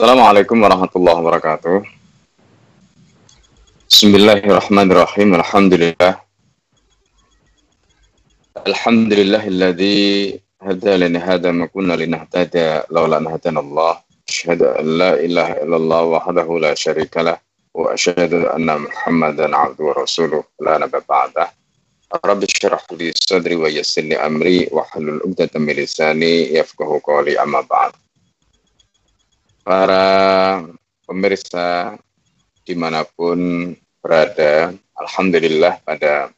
Assalamualaikum warahmatullahi wabarakatuh. Bismillahirrahmanirrahim. Alhamdulillah. Alhamdulillahilladzi hadana hada ma kunna linahtadiya laula an hadana Allah. Asyhadu an la ilaha illallah wahdahu la syarikalah wa asyhadu anna Muhammadan abduhu wa rasuluh la nabiyya ba'dah. Rabbi syrah li sadri wa yassir li amri wa hlul 'uqdatam min lisani yafqahu qawli amma ba'd. Para pemirsa di mana pun berada, Alhamdulillah pada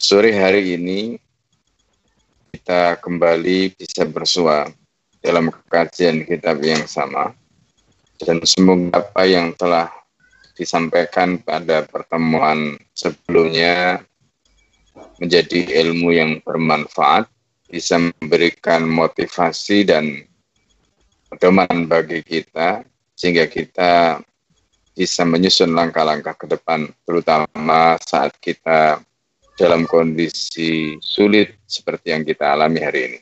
sore hari ini kita kembali bisa bersua dalam kajian kitab yang sama. Dan semoga apa yang telah disampaikan pada pertemuan sebelumnya menjadi ilmu yang bermanfaat, bisa memberikan motivasi dan pedoman bagi kita, sehingga kita bisa menyusun langkah-langkah ke depan, terutama saat kita dalam kondisi sulit seperti yang kita alami hari ini.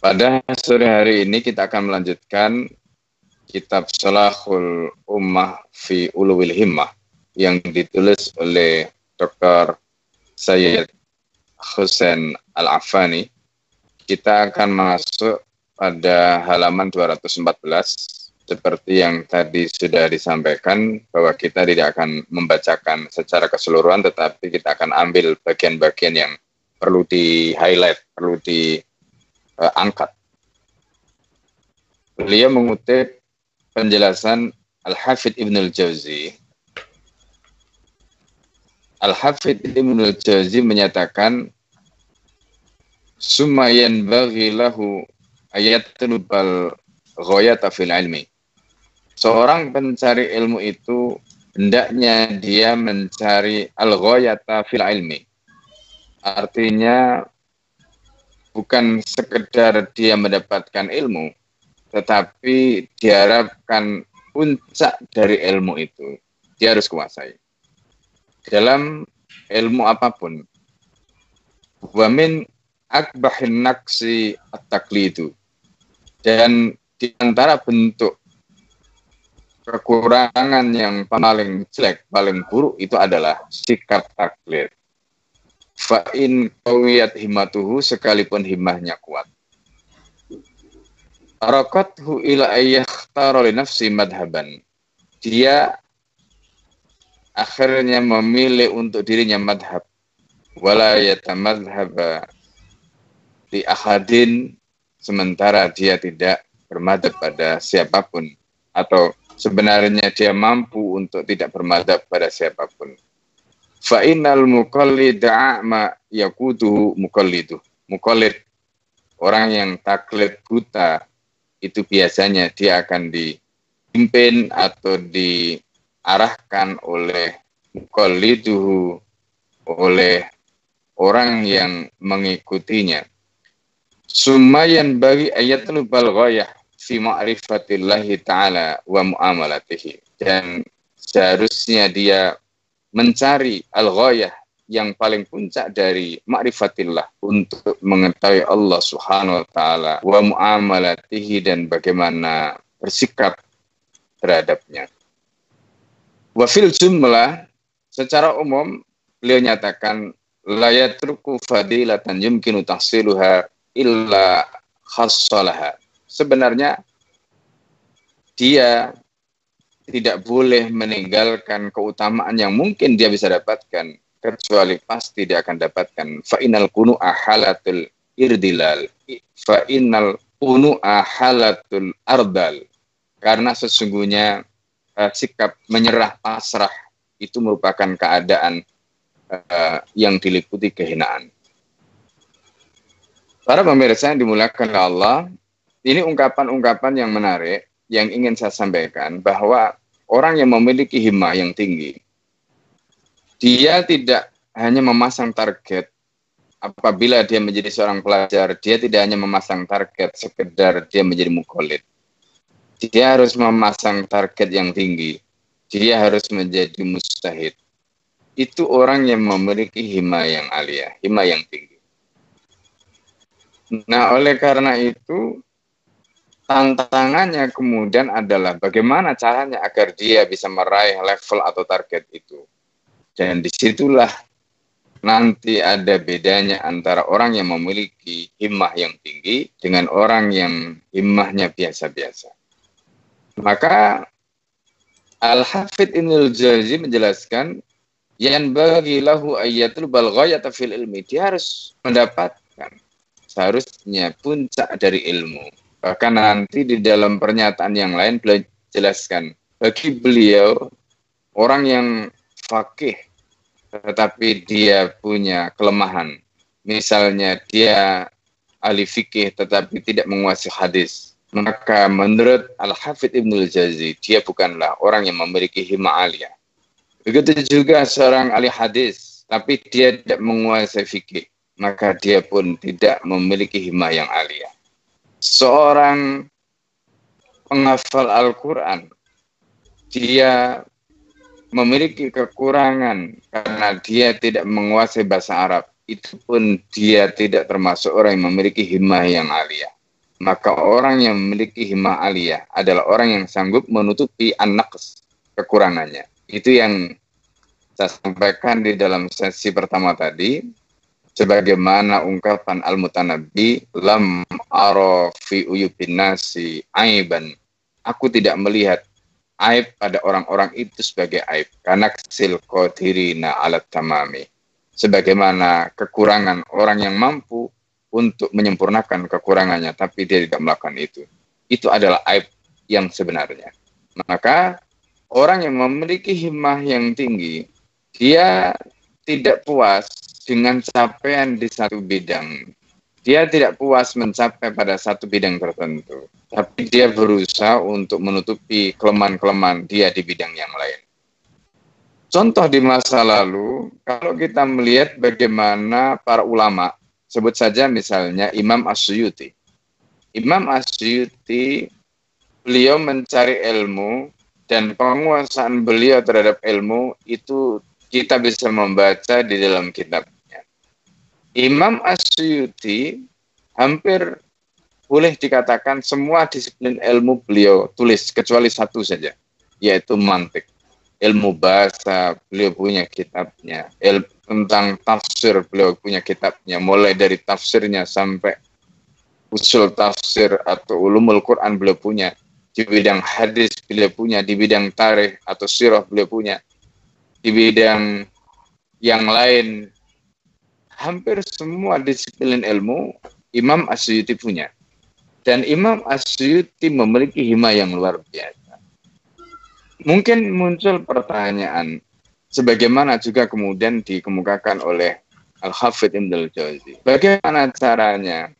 Pada sore hari ini kita akan melanjutkan kitab Salahul Ummah fi Uluwil Himmah yang ditulis oleh Dr. Sayyid Hussein Al-Afani, kita akan masuk pada halaman 214 seperti yang tadi sudah disampaikan bahwa kita tidak akan membacakan secara keseluruhan tetapi kita akan ambil bagian-bagian yang perlu di highlight, perlu diangkat. Uh, Beliau mengutip penjelasan Al-Hafidh Ibn al-Jauzi Al-Hafidh Ibn al-Jazi menyatakan Sumayan bagi lahu ayat tenubal ghoyata fil ilmi. Seorang pencari ilmu itu hendaknya dia mencari al-ghoyata fil ilmi. Artinya bukan sekedar dia mendapatkan ilmu, tetapi diharapkan puncak dari ilmu itu. Dia harus kuasai dalam ilmu apa pun. Wamin akbahin naksi at-taklidu. Dan di antara bentuk kekurangan yang paling jelek, paling buruk itu adalah sikap taklid. Fa'in kawiyat himatuhu sekalipun himahnya kuat. Arakathu ila ayyakhtara nafsi madhaban. Dia akhirnya memilih untuk dirinya madhab wala yatamadhaba di ahadin sementara dia tidak bermadhab pada siapa pun atau sebenarnya dia mampu untuk tidak bermadhab pada siapa pun fa innal muqallid a'ma yakutu muqallidu muqallid orang yang taklid buta itu biasanya dia akan dipimpin atau di diarahkan oleh mukalliduhu oleh orang yang mengikutinya. Sumayan bagi ayat bal ghayah fi ma'rifatillahi ta'ala wa muamalatihi. Dan seharusnya dia mencari al-ghayah yang paling puncak dari ma'rifatillah untuk mengetahui Allah Subhanahu wa taala wa muamalatihi dan bagaimana bersikap terhadapnya. Wafil jumlah secara umum beliau nyatakan layatruku fadilatan yumkinu tahsiluha illa khassalaha. Sebenarnya dia tidak boleh meninggalkan keutamaan yang mungkin dia bisa dapatkan kecuali pasti dia akan dapatkan fa inal kunu ahalatul irdilal fa inal kunu ahalatul ardal karena sesungguhnya uh, sikap menyerah pasrah itu merupakan keadaan uh, yang diliputi kehinaan. Para pemirsa yang dimuliakan Allah, ini ungkapan-ungkapan yang menarik yang ingin saya sampaikan bahwa orang yang memiliki himmah yang tinggi, dia tidak hanya memasang target apabila dia menjadi seorang pelajar, dia tidak hanya memasang target sekedar dia menjadi mukolid dia harus memasang target yang tinggi. Dia harus menjadi mustahid. Itu orang yang memiliki hima yang alia, hima yang tinggi. Nah, oleh karena itu, tantangannya kemudian adalah bagaimana caranya agar dia bisa meraih level atau target itu. Dan di situlah nanti ada bedanya antara orang yang memiliki himmah yang tinggi dengan orang yang himmahnya biasa-biasa. Maka Al-Hafidh Ibnul Jazi menjelaskan yang bagi lahu ayatul balghayata fil ilmi dia harus mendapatkan seharusnya puncak dari ilmu. Bahkan nanti di dalam pernyataan yang lain beliau jelaskan bagi beliau orang yang fakih tetapi dia punya kelemahan. Misalnya dia ahli fikih tetapi tidak menguasai hadis. Maka menurut Al-Hafidh Ibnul Jazi, dia bukanlah orang yang memiliki hima alia. Begitu juga seorang ahli hadis, tapi dia tidak menguasai fikih. Maka dia pun tidak memiliki hima yang alia. Seorang penghafal Al-Quran, dia memiliki kekurangan karena dia tidak menguasai bahasa Arab, itu pun dia tidak termasuk orang yang memiliki himmah yang alia. Maka orang yang memiliki himmah alia adalah orang yang sanggup menutupi anak kekurangannya. Itu yang saya sampaikan di dalam sesi pertama tadi, sebagaimana ungkapan Al-Mutanabbi, lam aro fi uyubin nasi aiban. Aku tidak melihat aib pada orang-orang itu sebagai aib. Karena kecil qadirina alat tamami. Sebagaimana kekurangan orang yang mampu untuk menyempurnakan kekurangannya tapi dia tidak melakukan itu. Itu adalah aib yang sebenarnya. Maka orang yang memiliki himmah yang tinggi dia tidak puas dengan capaian di satu bidang dia tidak puas mencapai pada satu bidang tertentu, tapi dia berusaha untuk menutupi kelemahan-kelemahan dia di bidang yang lain. Contoh di masa lalu, kalau kita melihat bagaimana para ulama, sebut saja misalnya Imam Asyuyuti. Imam Asyuyuti, beliau mencari ilmu dan penguasaan beliau terhadap ilmu itu kita bisa membaca di dalam kitab Imam Asyuti hampir boleh dikatakan semua disiplin ilmu beliau tulis kecuali satu saja yaitu mantik. Ilmu bahasa beliau punya kitabnya. Il, tentang tafsir beliau punya kitabnya. Mulai dari tafsirnya sampai usul tafsir atau ulumul Quran beliau punya. Di bidang hadis beliau punya di bidang tarikh atau sirah beliau punya. Di bidang yang lain hampir semua disiplin ilmu Imam Asyuti punya. Dan Imam Asyuti memiliki hima yang luar biasa. Mungkin muncul pertanyaan, sebagaimana juga kemudian dikemukakan oleh Al-Hafidh Ibn al-Jawzi. Bagaimana caranya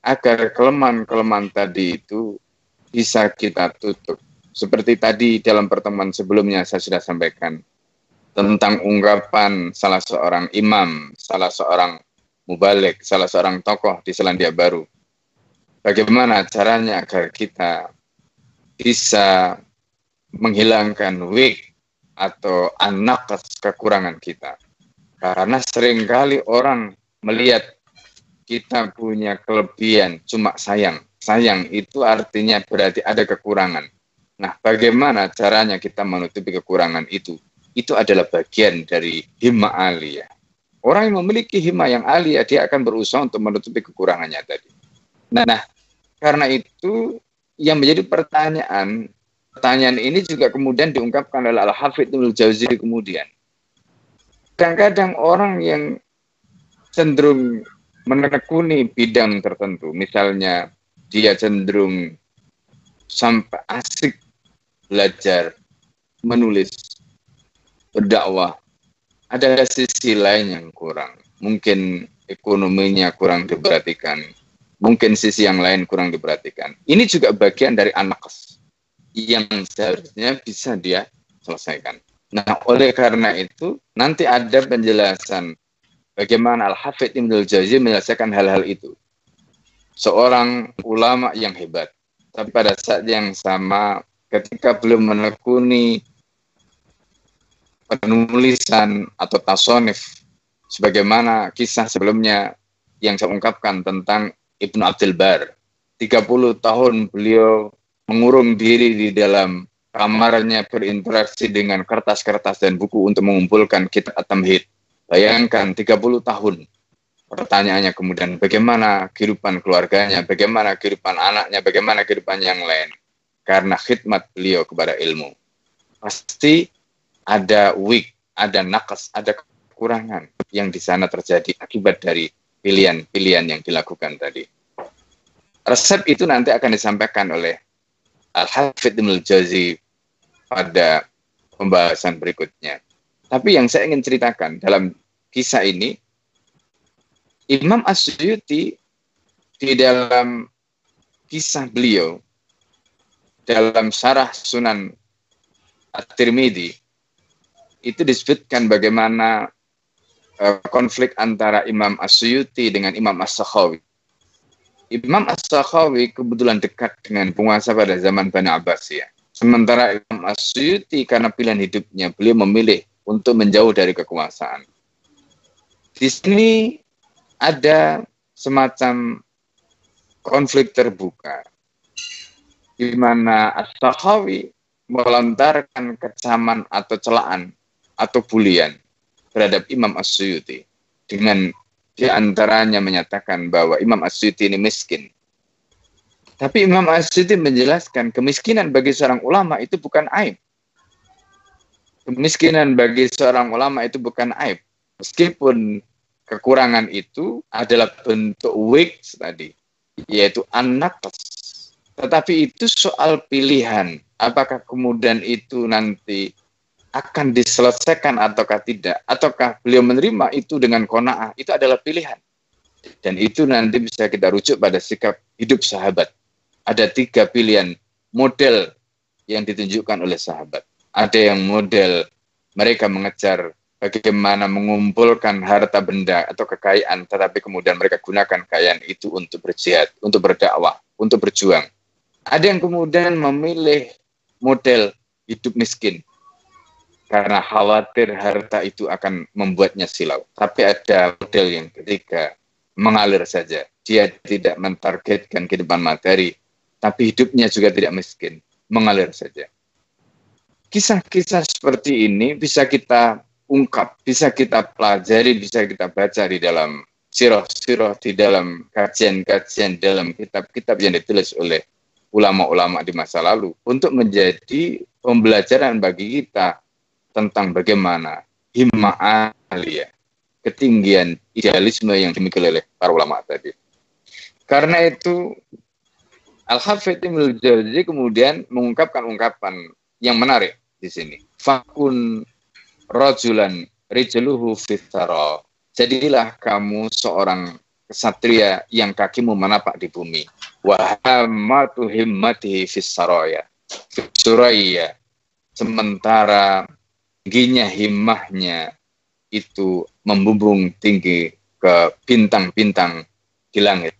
agar kelemahan-kelemahan tadi itu bisa kita tutup? Seperti tadi dalam pertemuan sebelumnya saya sudah sampaikan tentang ungkapan salah seorang imam, salah seorang mubalik, salah seorang tokoh di Selandia Baru. Bagaimana caranya agar kita bisa menghilangkan weak atau anak kekurangan kita. Karena sering kali orang melihat kita punya kelebihan, cuma sayang. Sayang itu artinya berarti ada kekurangan. Nah, bagaimana caranya kita menutupi kekurangan itu? Itu adalah bagian dari himma aliyah. Orang yang memiliki himma yang aliyah, dia akan berusaha untuk menutupi kekurangannya tadi. Nah, nah karena itu yang menjadi pertanyaan, pertanyaan ini juga kemudian diungkapkan oleh Al-Hafidh Nul Jauzi kemudian. Kadang-kadang orang yang cenderung menekuni bidang tertentu, misalnya dia cenderung sampai asik belajar menulis berdakwah ada sisi lain yang kurang. Mungkin ekonominya kurang diperhatikan. Mungkin sisi yang lain kurang diperhatikan. Ini juga bagian dari anak yang seharusnya bisa dia selesaikan. Nah, oleh karena itu, nanti ada penjelasan bagaimana Al-Hafidh Ibn al-Jazi menyelesaikan hal-hal itu. Seorang ulama yang hebat. Tapi pada saat yang sama, ketika belum menekuni penulisan atau tasonif sebagaimana kisah sebelumnya yang saya ungkapkan tentang Ibnu Abdul Bar 30 tahun beliau mengurung diri di dalam kamarnya berinteraksi dengan kertas-kertas dan buku untuk mengumpulkan kitab At-Tamhid. Bayangkan 30 tahun. Pertanyaannya kemudian bagaimana kehidupan keluarganya, bagaimana kehidupan anaknya, bagaimana kehidupan yang lain. Karena khidmat beliau kepada ilmu. Pasti ada weak, ada nakas, ada kekurangan yang di sana terjadi akibat dari pilihan-pilihan yang dilakukan tadi. Resep itu nanti akan disampaikan oleh Al-Hafidh Ibn Jazi pada pembahasan berikutnya. Tapi yang saya ingin ceritakan dalam kisah ini, Imam Asyuti di dalam kisah beliau, dalam syarah Sunan At-Tirmidhi, itu disebutkan bagaimana uh, konflik antara Imam Asyuti dengan Imam As-Sakhawi. Imam As-Sakhawi kebetulan dekat dengan penguasa pada zaman Bani Abbasiyah. Sementara Imam Asyuti karena pilihan hidupnya, beliau memilih untuk menjauh dari kekuasaan. Di sini ada semacam konflik terbuka di mana As-Sakhawi melontarkan kecaman atau celaan atau bulian terhadap Imam Asyuti dengan di antaranya menyatakan bahwa Imam Asyuti ini miskin. Tapi Imam Asyuti menjelaskan kemiskinan bagi seorang ulama itu bukan aib. Kemiskinan bagi seorang ulama itu bukan aib. Meskipun kekurangan itu adalah bentuk weak tadi, yaitu anak. Tetapi itu soal pilihan. Apakah kemudian itu nanti akan diselesaikan ataukah tidak, ataukah beliau menerima itu dengan kona'ah, itu adalah pilihan. Dan itu nanti bisa kita rujuk pada sikap hidup sahabat. Ada tiga pilihan model yang ditunjukkan oleh sahabat. Ada yang model mereka mengejar bagaimana mengumpulkan harta benda atau kekayaan, tetapi kemudian mereka gunakan kekayaan itu untuk berjihad, untuk berdakwah, untuk berjuang. Ada yang kemudian memilih model hidup miskin, karena khawatir harta itu akan membuatnya silau. Tapi ada model yang ketiga, mengalir saja. Dia tidak mentargetkan kehidupan materi, tapi hidupnya juga tidak miskin, mengalir saja. Kisah-kisah seperti ini bisa kita ungkap, bisa kita pelajari, bisa kita baca di dalam siroh-siroh, di dalam kajian-kajian, dalam kitab-kitab yang ditulis oleh ulama-ulama di masa lalu untuk menjadi pembelajaran bagi kita tentang bagaimana himmah alia, ketinggian idealisme yang dimiliki oleh para ulama tadi. Karena itu Al-Hafidh Ibnu Jauzi kemudian mengungkapkan ungkapan yang menarik di sini. Fakun rojulan rijaluhu fitara. Jadilah kamu seorang kesatria yang kakimu menapak di bumi. Wahamatu himmatihi fis saraya. Suraya. Sementara tingginya himmahnya itu membumbung tinggi ke bintang-bintang di langit.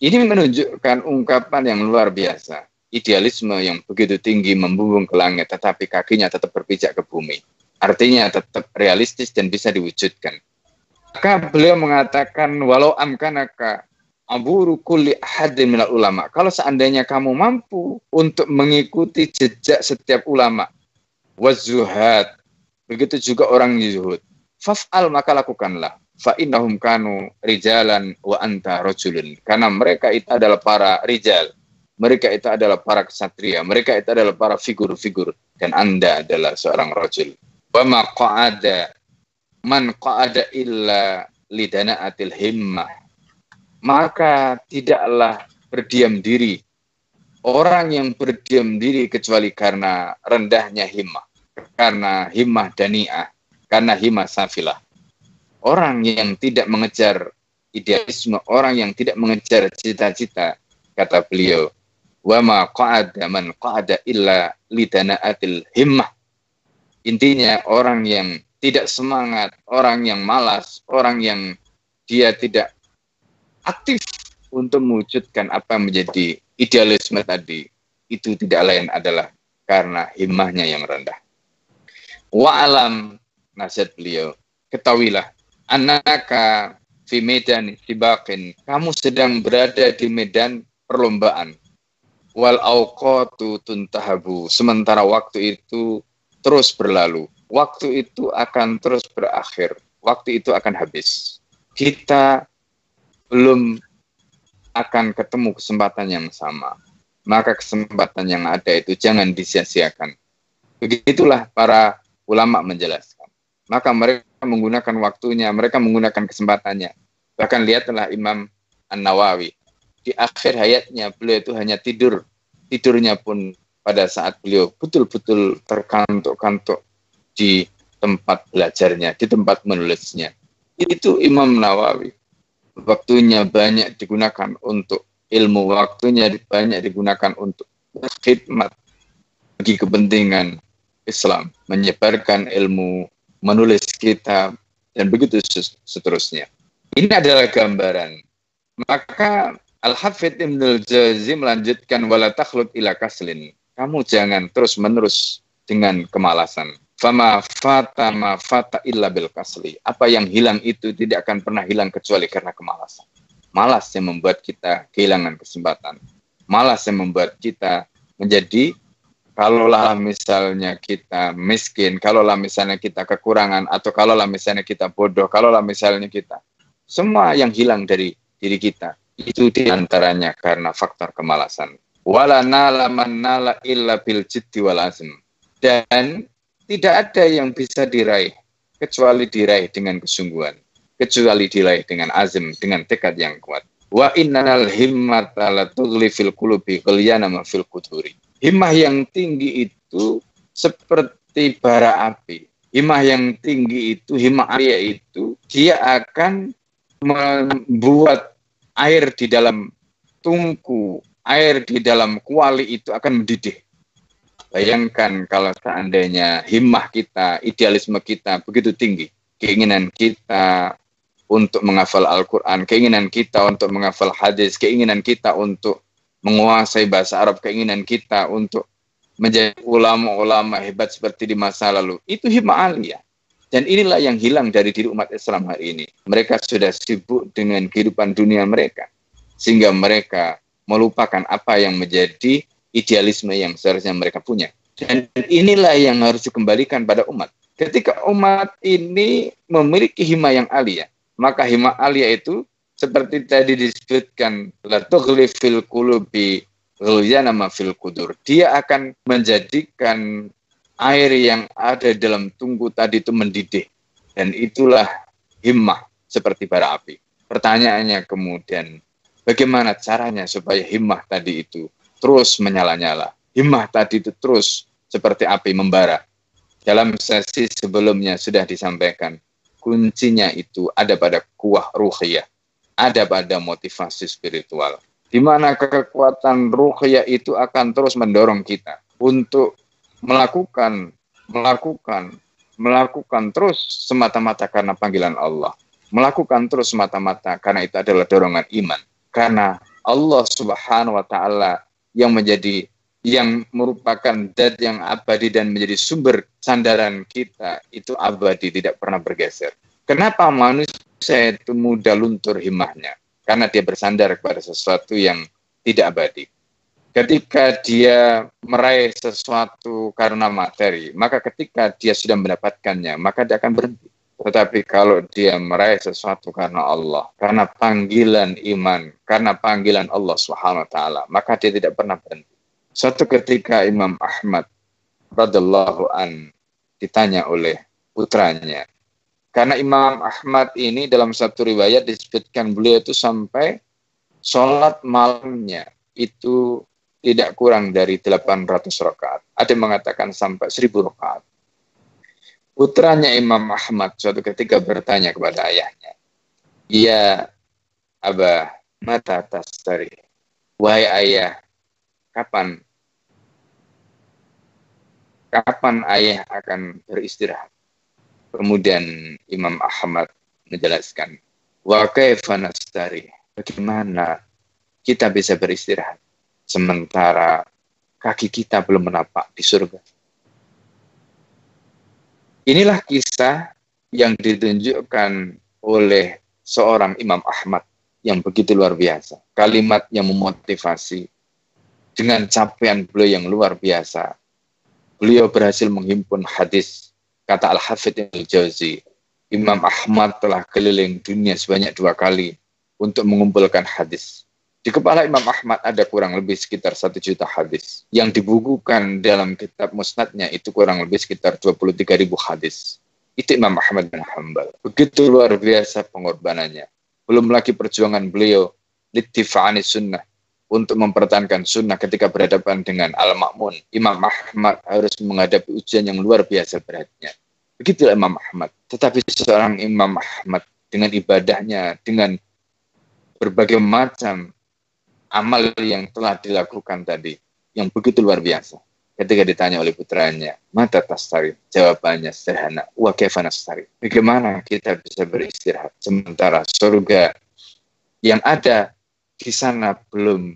Ini menunjukkan ungkapan yang luar biasa. Idealisme yang begitu tinggi membumbung ke langit, tetapi kakinya tetap berpijak ke bumi. Artinya tetap realistis dan bisa diwujudkan. Maka beliau mengatakan, walau amkanaka aburu kulli ahadin minal ulama. Kalau seandainya kamu mampu untuk mengikuti jejak setiap ulama, wazuhad, begitu juga orang zuhud. Faf'al maka lakukanlah. Fa innahum kanu rijalan wa anta rajulun. Karena mereka itu adalah para rijal. Mereka itu adalah para kesatria. Mereka itu adalah para figur-figur. Dan Anda adalah seorang rajul. Wa ma qa'ada man qa'ada illa lidana'atil himmah. Maka tidaklah berdiam diri orang yang berdiam diri kecuali karena rendahnya himmah karena himmah dani'ah, karena himmah safilah. Orang yang tidak mengejar idealisme, orang yang tidak mengejar cita-cita, kata beliau, wa ma qa'ada man qa'ada illa lidana'atil himmah. Intinya orang yang tidak semangat, orang yang malas, orang yang dia tidak aktif untuk mewujudkan apa yang menjadi idealisme tadi, itu tidak lain adalah karena himmahnya yang rendah. Wa alam nasihat beliau, ketahuilah anaka fi medan sibakin. Kamu sedang berada di medan perlombaan. Wal auqatu tuntahabu. Sementara waktu itu terus berlalu. Waktu itu akan terus berakhir. Waktu itu akan habis. Kita belum akan ketemu kesempatan yang sama. Maka kesempatan yang ada itu jangan disia-siakan. Begitulah para ulama menjelaskan. Maka mereka menggunakan waktunya, mereka menggunakan kesempatannya. Bahkan lihatlah Imam An-Nawawi di akhir hayatnya beliau itu hanya tidur. Tidurnya pun pada saat beliau betul-betul terkantuk-kantuk di tempat belajarnya, di tempat menulisnya. Itu Imam Nawawi. Waktunya banyak digunakan untuk ilmu, waktunya banyak digunakan untuk khidmat bagi kepentingan Islam, menyebarkan ilmu, menulis kitab, dan begitu seterusnya. Ini adalah gambaran. Maka Al-Hafidh Ibn al-Jazi melanjutkan wala takhlut ila kaslin. Kamu jangan terus-menerus dengan kemalasan. Fama fata ma fata illa bil kasli. Apa yang hilang itu tidak akan pernah hilang kecuali karena kemalasan. Malas yang membuat kita kehilangan kesempatan. Malas yang membuat kita menjadi kalaulah misalnya kita miskin, kalaulah misalnya kita kekurangan, atau kalaulah misalnya kita bodoh, kalaulah misalnya kita semua yang hilang dari diri kita itu di antaranya karena faktor kemalasan. Wala nala illa bil jiddi. Dan tidak ada yang bisa diraih kecuali diraih dengan kesungguhan, kecuali diraih dengan azim, dengan tekad yang kuat. Wa innal himmata la tughli fil qulubi ghalyana ma fil quduri. Himmah yang tinggi itu seperti bara api. Himmah yang tinggi itu, himmah Arya itu, dia akan membuat air di dalam tungku, air di dalam kuali itu akan mendidih. Bayangkan kalau seandainya himmah kita, idealisme kita begitu tinggi, keinginan kita untuk menghafal Al-Quran, keinginan kita untuk menghafal hadis, keinginan kita untuk menguasai bahasa Arab, keinginan kita untuk menjadi ulama-ulama hebat seperti di masa lalu. Itu himmah aliyah. Dan inilah yang hilang dari diri umat Islam hari ini. Mereka sudah sibuk dengan kehidupan dunia mereka. Sehingga mereka melupakan apa yang menjadi idealisme yang seharusnya mereka punya. Dan inilah yang harus dikembalikan pada umat. Ketika umat ini memiliki hima yang alia, maka hima alia itu seperti tadi disebutkan la fil qulubi nama fil kudur. Dia akan menjadikan air yang ada dalam tungku tadi itu mendidih. Dan itulah himmah seperti bara api. Pertanyaannya kemudian, bagaimana caranya supaya himmah tadi itu terus menyala-nyala? Himmah tadi itu terus seperti api membara. Dalam sesi sebelumnya sudah disampaikan, kuncinya itu ada pada kuah ruhiyah, ada pada motivasi spiritual. Di mana kekuatan ruhiyah itu akan terus mendorong kita untuk melakukan, melakukan, melakukan terus semata-mata karena panggilan Allah. Melakukan terus semata-mata karena itu adalah dorongan iman. Karena Allah Subhanahu wa taala yang menjadi yang merupakan dat yang abadi dan menjadi sumber sandaran kita itu abadi tidak pernah bergeser. Kenapa manusia itu mudah luntur himmahnya? Karena dia bersandar kepada sesuatu yang tidak abadi ketika dia meraih sesuatu karena materi, maka ketika dia sudah mendapatkannya, maka dia akan berhenti. Tetapi kalau dia meraih sesuatu karena Allah, karena panggilan iman, karena panggilan Allah Subhanahu wa taala, maka dia tidak pernah berhenti. Suatu ketika Imam Ahmad radhiallahu an ditanya oleh putranya. Karena Imam Ahmad ini dalam satu riwayat disebutkan beliau itu sampai sholat malamnya itu tidak kurang dari 800 rakaat. Ada yang mengatakan sampai 1000 rakaat. Putranya Imam Ahmad suatu ketika bertanya kepada ayahnya, "Ya Abah, mata tastari. Wahai ayah, kapan kapan ayah akan beristirahat?" Kemudian Imam Ahmad menjelaskan, "Wa kaifa nastari?" Bagaimana kita bisa beristirahat? sementara kaki kita belum menapak di surga. Inilah kisah yang ditunjukkan oleh seorang Imam Ahmad yang begitu luar biasa, kalimat yang memotivasi dengan capaian beliau yang luar biasa. Beliau berhasil menghimpun hadis kata Al-Hafidh Al-Jauzi. Imam Ahmad telah keliling dunia sebanyak dua kali untuk mengumpulkan hadis. Di kepala Imam Ahmad ada kurang lebih sekitar satu juta hadis. Yang dibukukan dalam kitab musnadnya itu kurang lebih sekitar 23 ribu hadis. Itu Imam Ahmad bin Hanbal. Begitu luar biasa pengorbanannya. Belum lagi perjuangan beliau litifa'ani sunnah untuk mempertahankan sunnah ketika berhadapan dengan Al-Ma'mun. Imam Ahmad harus menghadapi ujian yang luar biasa beratnya. Begitu Imam Ahmad. Tetapi seorang Imam Ahmad dengan ibadahnya, dengan berbagai macam amal yang telah dilakukan tadi, yang begitu luar biasa. Ketika ditanya oleh putranya, mata tastari? Jawabannya sederhana, wa nastari? Bagaimana kita bisa beristirahat sementara surga yang ada di sana belum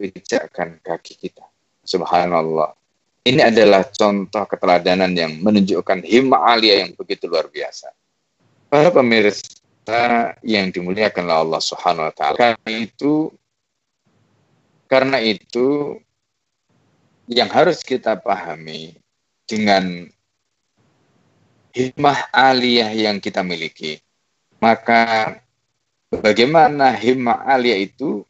pijakkan kaki kita. Subhanallah. Ini adalah contoh keteladanan yang menunjukkan himma alia yang begitu luar biasa. Para pemirsa yang dimuliakan oleh Allah Subhanahu wa taala. Karena itu karena itu yang harus kita pahami dengan hikmah aliyah yang kita miliki, maka bagaimana hikmah aliyah itu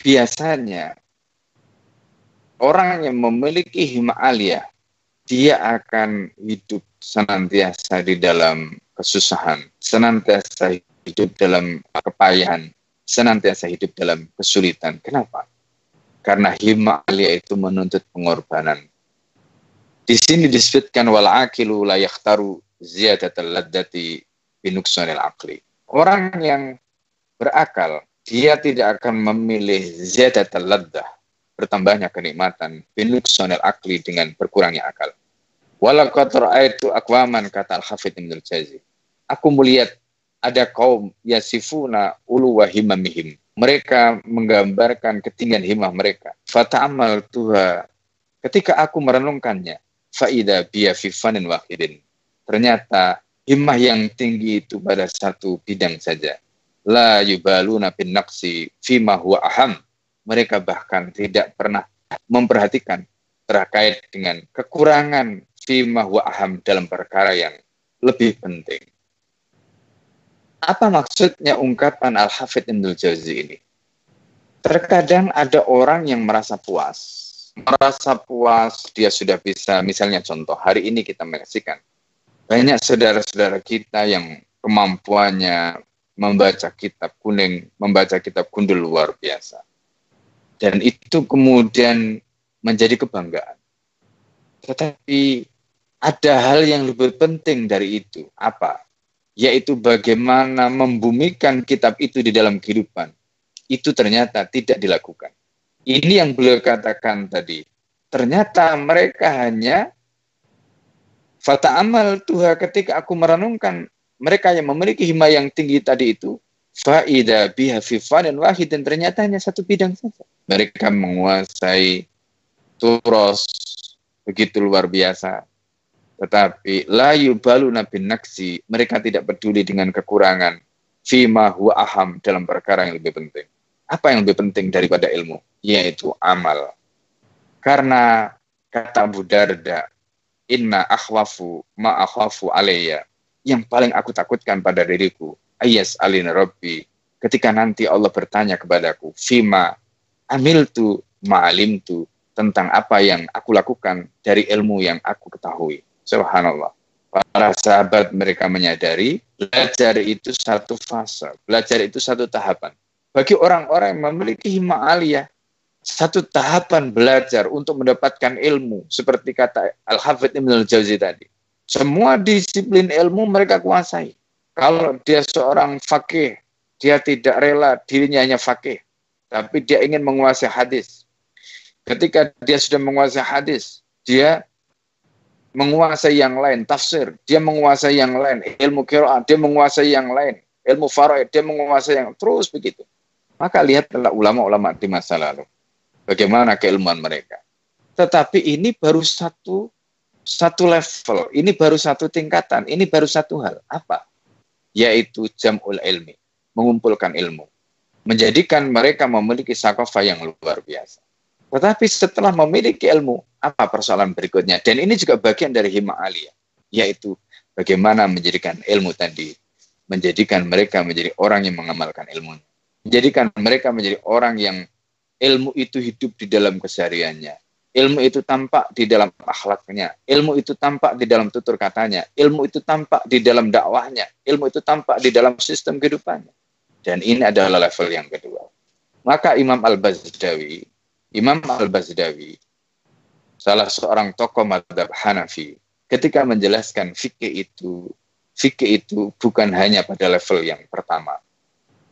biasanya orang yang memiliki hikmah aliyah dia akan hidup senantiasa di dalam kesusahan, senantiasa hidup dalam kepayahan, senantiasa hidup dalam kesulitan. Kenapa? Karena himma alia itu menuntut pengorbanan. Di sini disebutkan wal akilu la yakhtaru ziyadatal laddati binuksanil akli. Orang yang berakal, dia tidak akan memilih ziyadatal laddah, bertambahnya kenikmatan, binuksanil akli dengan berkurangnya akal. Walaqad ra'aitu akwaman kata Al-Hafidh Ibn Al-Jazi. Aku melihat ada kaum yasifuna ulu wahimamihim mereka menggambarkan ketinggian himmah mereka. Fata'amal tuha. Ketika aku merenungkannya, faida biya fifanin wahidin. Ternyata himmah yang tinggi itu pada satu bidang saja. La yubaluna bin naqsi fima huwa aham. Mereka bahkan tidak pernah memperhatikan terkait dengan kekurangan fima huwa aham dalam perkara yang lebih penting. Apa maksudnya ungkapan Al-Hafidh Ibn Jauzi ini? Terkadang ada orang yang merasa puas. Merasa puas, dia sudah bisa, misalnya contoh, hari ini kita menyaksikan. Banyak saudara-saudara kita yang kemampuannya membaca kitab kuning, membaca kitab kundul luar biasa. Dan itu kemudian menjadi kebanggaan. Tetapi ada hal yang lebih penting dari itu. Apa? yaitu bagaimana membumikan kitab itu di dalam kehidupan, itu ternyata tidak dilakukan. Ini yang beliau katakan tadi. Ternyata mereka hanya fata amal Tuhan ketika aku merenungkan mereka yang memiliki hima yang tinggi tadi itu faida biha dan wahid dan ternyata hanya satu bidang saja. Mereka menguasai turos begitu luar biasa tetapi la yubalu nabi naksi, mereka tidak peduli dengan kekurangan fima huwa aham dalam perkara yang lebih penting. Apa yang lebih penting daripada ilmu? Yaitu amal. Karena kata Abu Darda, inna akhwafu ma akhwafu alayya. Yang paling aku takutkan pada diriku, ayas alin rabbi. Ketika nanti Allah bertanya kepadaku, fima amiltu ma'alimtu tentang apa yang aku lakukan dari ilmu yang aku ketahui. Subhanallah. Para sahabat mereka menyadari belajar itu satu fase, belajar itu satu tahapan. Bagi orang-orang yang memiliki himma aliyah, satu tahapan belajar untuk mendapatkan ilmu seperti kata Al-Hafidh Ibn al-Jauzi tadi. Semua disiplin ilmu mereka kuasai. Kalau dia seorang fakih, dia tidak rela dirinya hanya fakih, tapi dia ingin menguasai hadis. Ketika dia sudah menguasai hadis, dia menguasai yang lain, tafsir, dia menguasai yang lain, ilmu qiraat, dia menguasai yang lain, ilmu faraid, dia menguasai yang terus begitu. Maka lihatlah ulama-ulama di masa lalu. Bagaimana keilmuan mereka. Tetapi ini baru satu satu level, ini baru satu tingkatan, ini baru satu hal. Apa? Yaitu jam'ul ilmi. mengumpulkan ilmu. Menjadikan mereka memiliki sakofa yang luar biasa. Tetapi setelah memiliki ilmu, apa persoalan berikutnya? Dan ini juga bagian dari hima aliyah, yaitu bagaimana menjadikan ilmu tadi, menjadikan mereka menjadi orang yang mengamalkan ilmu. Menjadikan mereka menjadi orang yang ilmu itu hidup di dalam kesehariannya. Ilmu itu tampak di dalam akhlaknya. Ilmu itu tampak di dalam tutur katanya. Ilmu itu tampak di dalam dakwahnya. Ilmu itu tampak di dalam sistem kehidupannya. Dan ini adalah level yang kedua. Maka Imam Al-Bazdawi, Imam Al-Bazdawi, salah seorang tokoh madhab Hanafi, ketika menjelaskan fikih itu, fikih itu bukan hanya pada level yang pertama,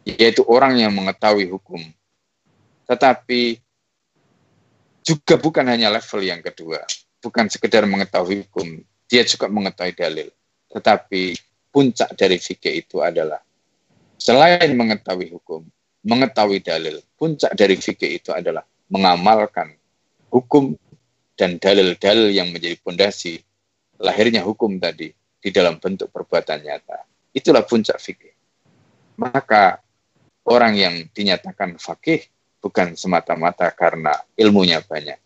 yaitu orang yang mengetahui hukum, tetapi juga bukan hanya level yang kedua, bukan sekedar mengetahui hukum, dia juga mengetahui dalil. Tetapi puncak dari fikih itu adalah selain mengetahui hukum, mengetahui dalil, puncak dari fikih itu adalah mengamalkan hukum dan dalil-dalil yang menjadi pondasi lahirnya hukum tadi di dalam bentuk perbuatan nyata. Itulah puncak fikih. Maka orang yang dinyatakan fakih bukan semata-mata karena ilmunya banyak,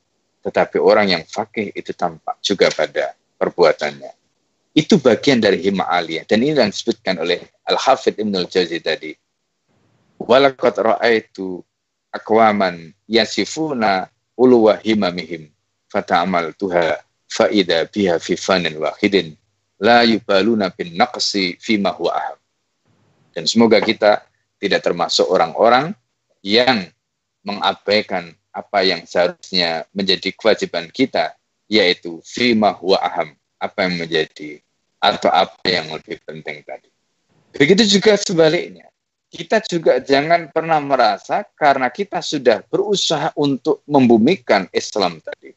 tetapi orang yang fakih itu tampak juga pada perbuatannya. Itu bagian dari hima aliyah dan ini yang disebutkan oleh Al-Hafidh Ibn al-Jawzi tadi. Walakot ra'aitu akwaman yasifuna uluwa himamihim fata'amal tuha fa'ida biha fi fanin wahidin la yubaluna bin naqsi fima huwa aham. Dan semoga kita tidak termasuk orang-orang yang mengabaikan apa yang seharusnya menjadi kewajiban kita, yaitu fima huwa aham, apa yang menjadi atau apa yang lebih penting tadi. Begitu juga sebaliknya, kita juga jangan pernah merasa karena kita sudah berusaha untuk membumikan Islam tadi,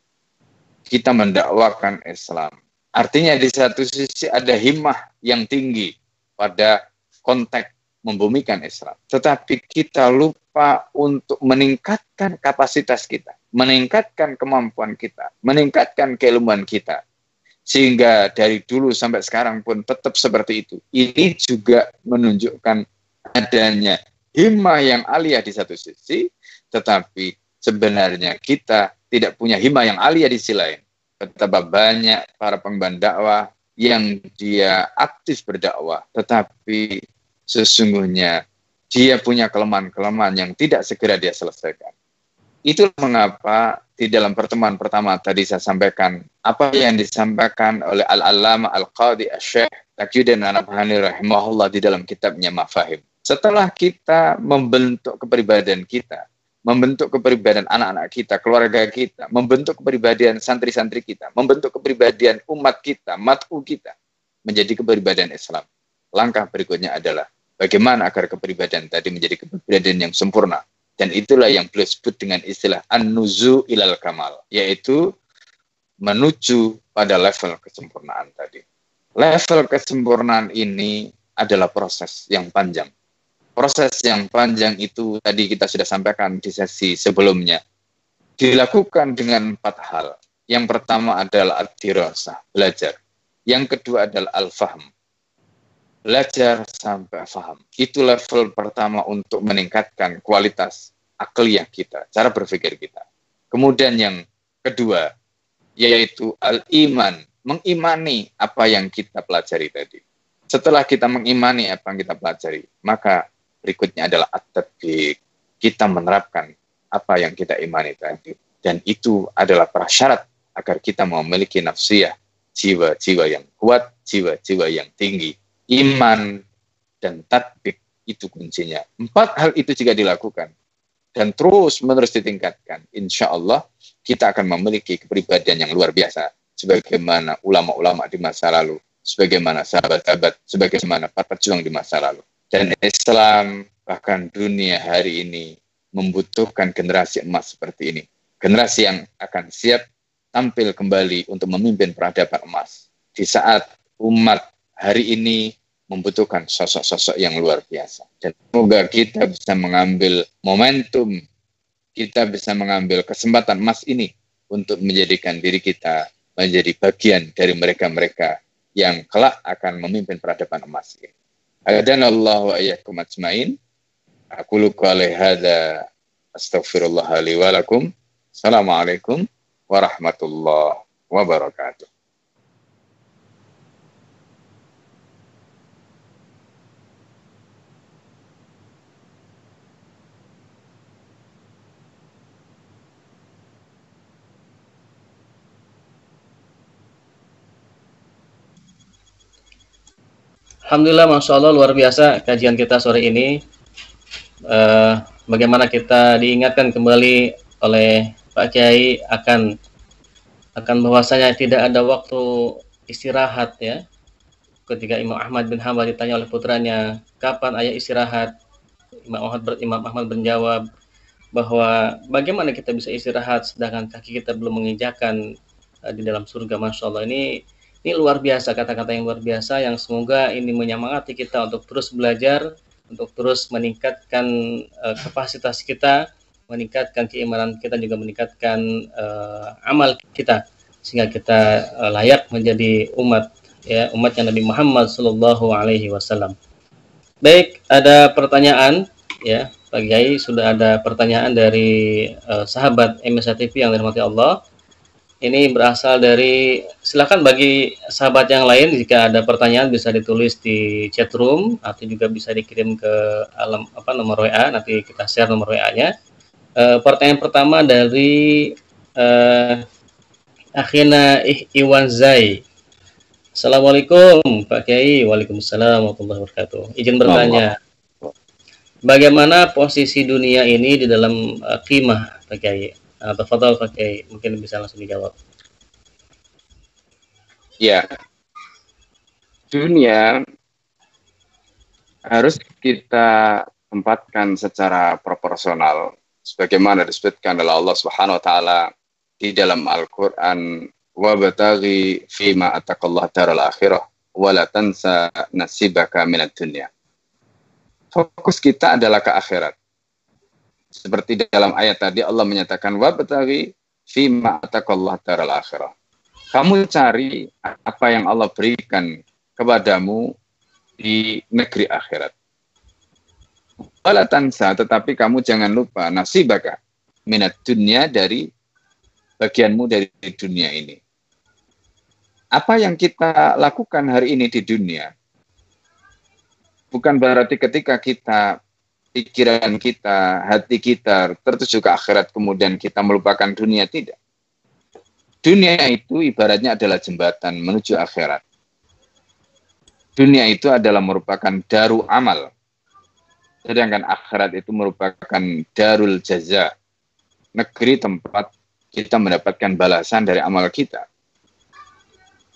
kita mendakwakan Islam. Artinya di satu sisi ada himmah yang tinggi pada konteks membumikan Islam. Tetapi kita lupa untuk meningkatkan kapasitas kita, meningkatkan kemampuan kita, meningkatkan keilmuan kita. Sehingga dari dulu sampai sekarang pun tetap seperti itu. Ini juga menunjukkan adanya himmah yang alia di satu sisi, tetapi sebenarnya kita tidak punya hima yang alia di sisi lain. Betapa banyak para pengemban dakwah yang dia aktif berdakwah, tetapi sesungguhnya dia punya kelemahan-kelemahan yang tidak segera dia selesaikan. Itu mengapa di dalam pertemuan pertama tadi saya sampaikan apa yang disampaikan oleh Al-Allama Al-Qadi Al-Syekh Taqiyuddin Anabhani rahimahullah di dalam kitabnya Mafahim. Setelah kita membentuk kepribadian kita, membentuk kepribadian anak-anak kita, keluarga kita, membentuk kepribadian santri-santri kita, membentuk kepribadian umat kita, matu kita menjadi kepribadian Islam. Langkah berikutnya adalah bagaimana agar kepribadian tadi menjadi kepribadian yang sempurna. Dan itulah yang beliau sebut dengan istilah an-nuzu ilal kamal, yaitu menuju pada level kesempurnaan tadi. Level kesempurnaan ini adalah proses yang panjang proses yang panjang itu tadi kita sudah sampaikan di sesi sebelumnya dilakukan dengan empat hal. Yang pertama adalah ad-dirasah, belajar. Yang kedua adalah al-fahm, belajar sampai faham. Itu level pertama untuk meningkatkan kualitas akliyah kita, cara berpikir kita. Kemudian yang kedua, yaitu al-iman, mengimani apa yang kita pelajari tadi. Setelah kita mengimani apa yang kita pelajari, maka berikutnya adalah at Kita menerapkan apa yang kita imani tadi. Dan itu adalah prasyarat agar kita memiliki nafsiyah, jiwa-jiwa yang kuat, jiwa-jiwa yang tinggi. Iman dan tatbik itu kuncinya. Empat hal itu jika dilakukan dan terus menerus ditingkatkan, insya Allah kita akan memiliki kepribadian yang luar biasa. Sebagaimana ulama-ulama di masa lalu, sebagaimana sahabat-sahabat, sebagaimana para pejuang di masa lalu. Dan Islam bahkan dunia hari ini membutuhkan generasi emas seperti ini. Generasi yang akan siap tampil kembali untuk memimpin peradaban emas. Di saat umat hari ini membutuhkan sosok-sosok yang luar biasa. Dan semoga kita bisa mengambil momentum, kita bisa mengambil kesempatan emas ini untuk menjadikan diri kita menjadi bagian dari mereka-mereka yang kelak akan memimpin peradaban emas ini. Adanallahu wa iyyakum ajmain. Aku luka hada astaghfirullah li wa lakum. Assalamualaikum warahmatullahi wabarakatuh. Alhamdulillah, masya Allah luar biasa kajian kita sore ini. Uh, bagaimana kita diingatkan kembali oleh Pak Kiai akan akan bahwasanya tidak ada waktu istirahat ya. Ketika Imam Ahmad bin Hambal ditanya oleh putranya, kapan ayah istirahat? Imam Ahmad, ber, Imam Ahmad menjawab bahwa bagaimana kita bisa istirahat sedangkan kaki kita belum menginjakan uh, di dalam surga. Masya Allah ini ini luar biasa kata-kata yang luar biasa yang semoga ini menyemangati kita untuk terus belajar, untuk terus meningkatkan uh, kapasitas kita, meningkatkan keimanan kita juga meningkatkan uh, amal kita sehingga kita uh, layak menjadi umat ya umat yang Nabi Muhammad Shallallahu Alaihi Wasallam. Baik, ada pertanyaan ya Pak Kiai sudah ada pertanyaan dari uh, sahabat MSA TV yang dirahmati Allah ini berasal dari silakan bagi sahabat yang lain jika ada pertanyaan bisa ditulis di chat room atau juga bisa dikirim ke alam apa nomor WA nanti kita share nomor WA-nya. Uh, pertanyaan pertama dari uh, Akhina Iwan Zai. Assalamualaikum Pak Kiai. Waalaikumsalam warahmatullahi wabarakatuh. Izin bertanya. Bagaimana posisi dunia ini di dalam uh, Pak Kiai? Atau foto pakai mungkin bisa langsung dijawab. Ya, dunia harus kita tempatkan secara proporsional sebagaimana disebutkan oleh Allah Subhanahu wa taala di dalam Al-Qur'an wa bataghi fima ataqallah daral akhirah wa la tansa nasibaka minad dunya. Fokus kita adalah ke akhirat. Seperti dalam ayat tadi Allah menyatakan wa batawi fi ma ataqallah daral akhirah. Kamu cari apa yang Allah berikan kepadamu di negeri akhirat. Wala tansa, tetapi kamu jangan lupa nasibaka minat dunia dari bagianmu dari dunia ini. Apa yang kita lakukan hari ini di dunia bukan berarti ketika kita pikiran kita, hati kita tertuju ke akhirat kemudian kita melupakan dunia tidak. Dunia itu ibaratnya adalah jembatan menuju akhirat. Dunia itu adalah merupakan daru amal. Sedangkan akhirat itu merupakan darul jaza. Negeri tempat kita mendapatkan balasan dari amal kita.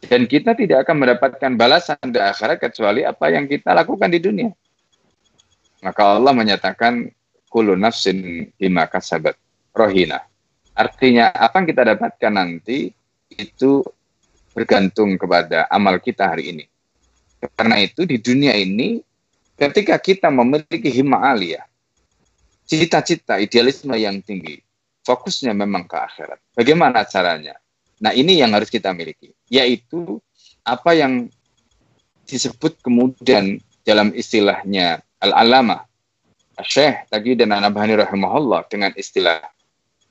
Dan kita tidak akan mendapatkan balasan di akhirat kecuali apa yang kita lakukan di dunia. Maka Allah menyatakan kullu nafsin bima kasabat rohina. Artinya apa yang kita dapatkan nanti itu bergantung kepada amal kita hari ini. Karena itu di dunia ini ketika kita memiliki hima aliyah, cita-cita idealisme yang tinggi, fokusnya memang ke akhirat. Bagaimana caranya? Nah ini yang harus kita miliki, yaitu apa yang disebut kemudian dalam istilahnya Al-Alama Syekh dan An-Nabhani rahimahullah dengan istilah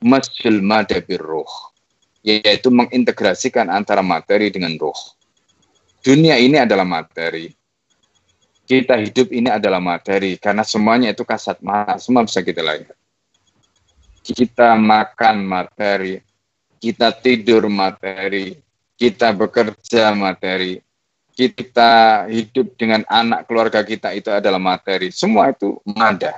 masjul madabir ruh yaitu mengintegrasikan antara materi dengan ruh. Dunia ini adalah materi. Kita hidup ini adalah materi karena semuanya itu kasat mata, semua bisa kita lihat. Kita makan materi, kita tidur materi, kita bekerja materi, kita hidup dengan anak keluarga kita itu adalah materi. Semua itu mada.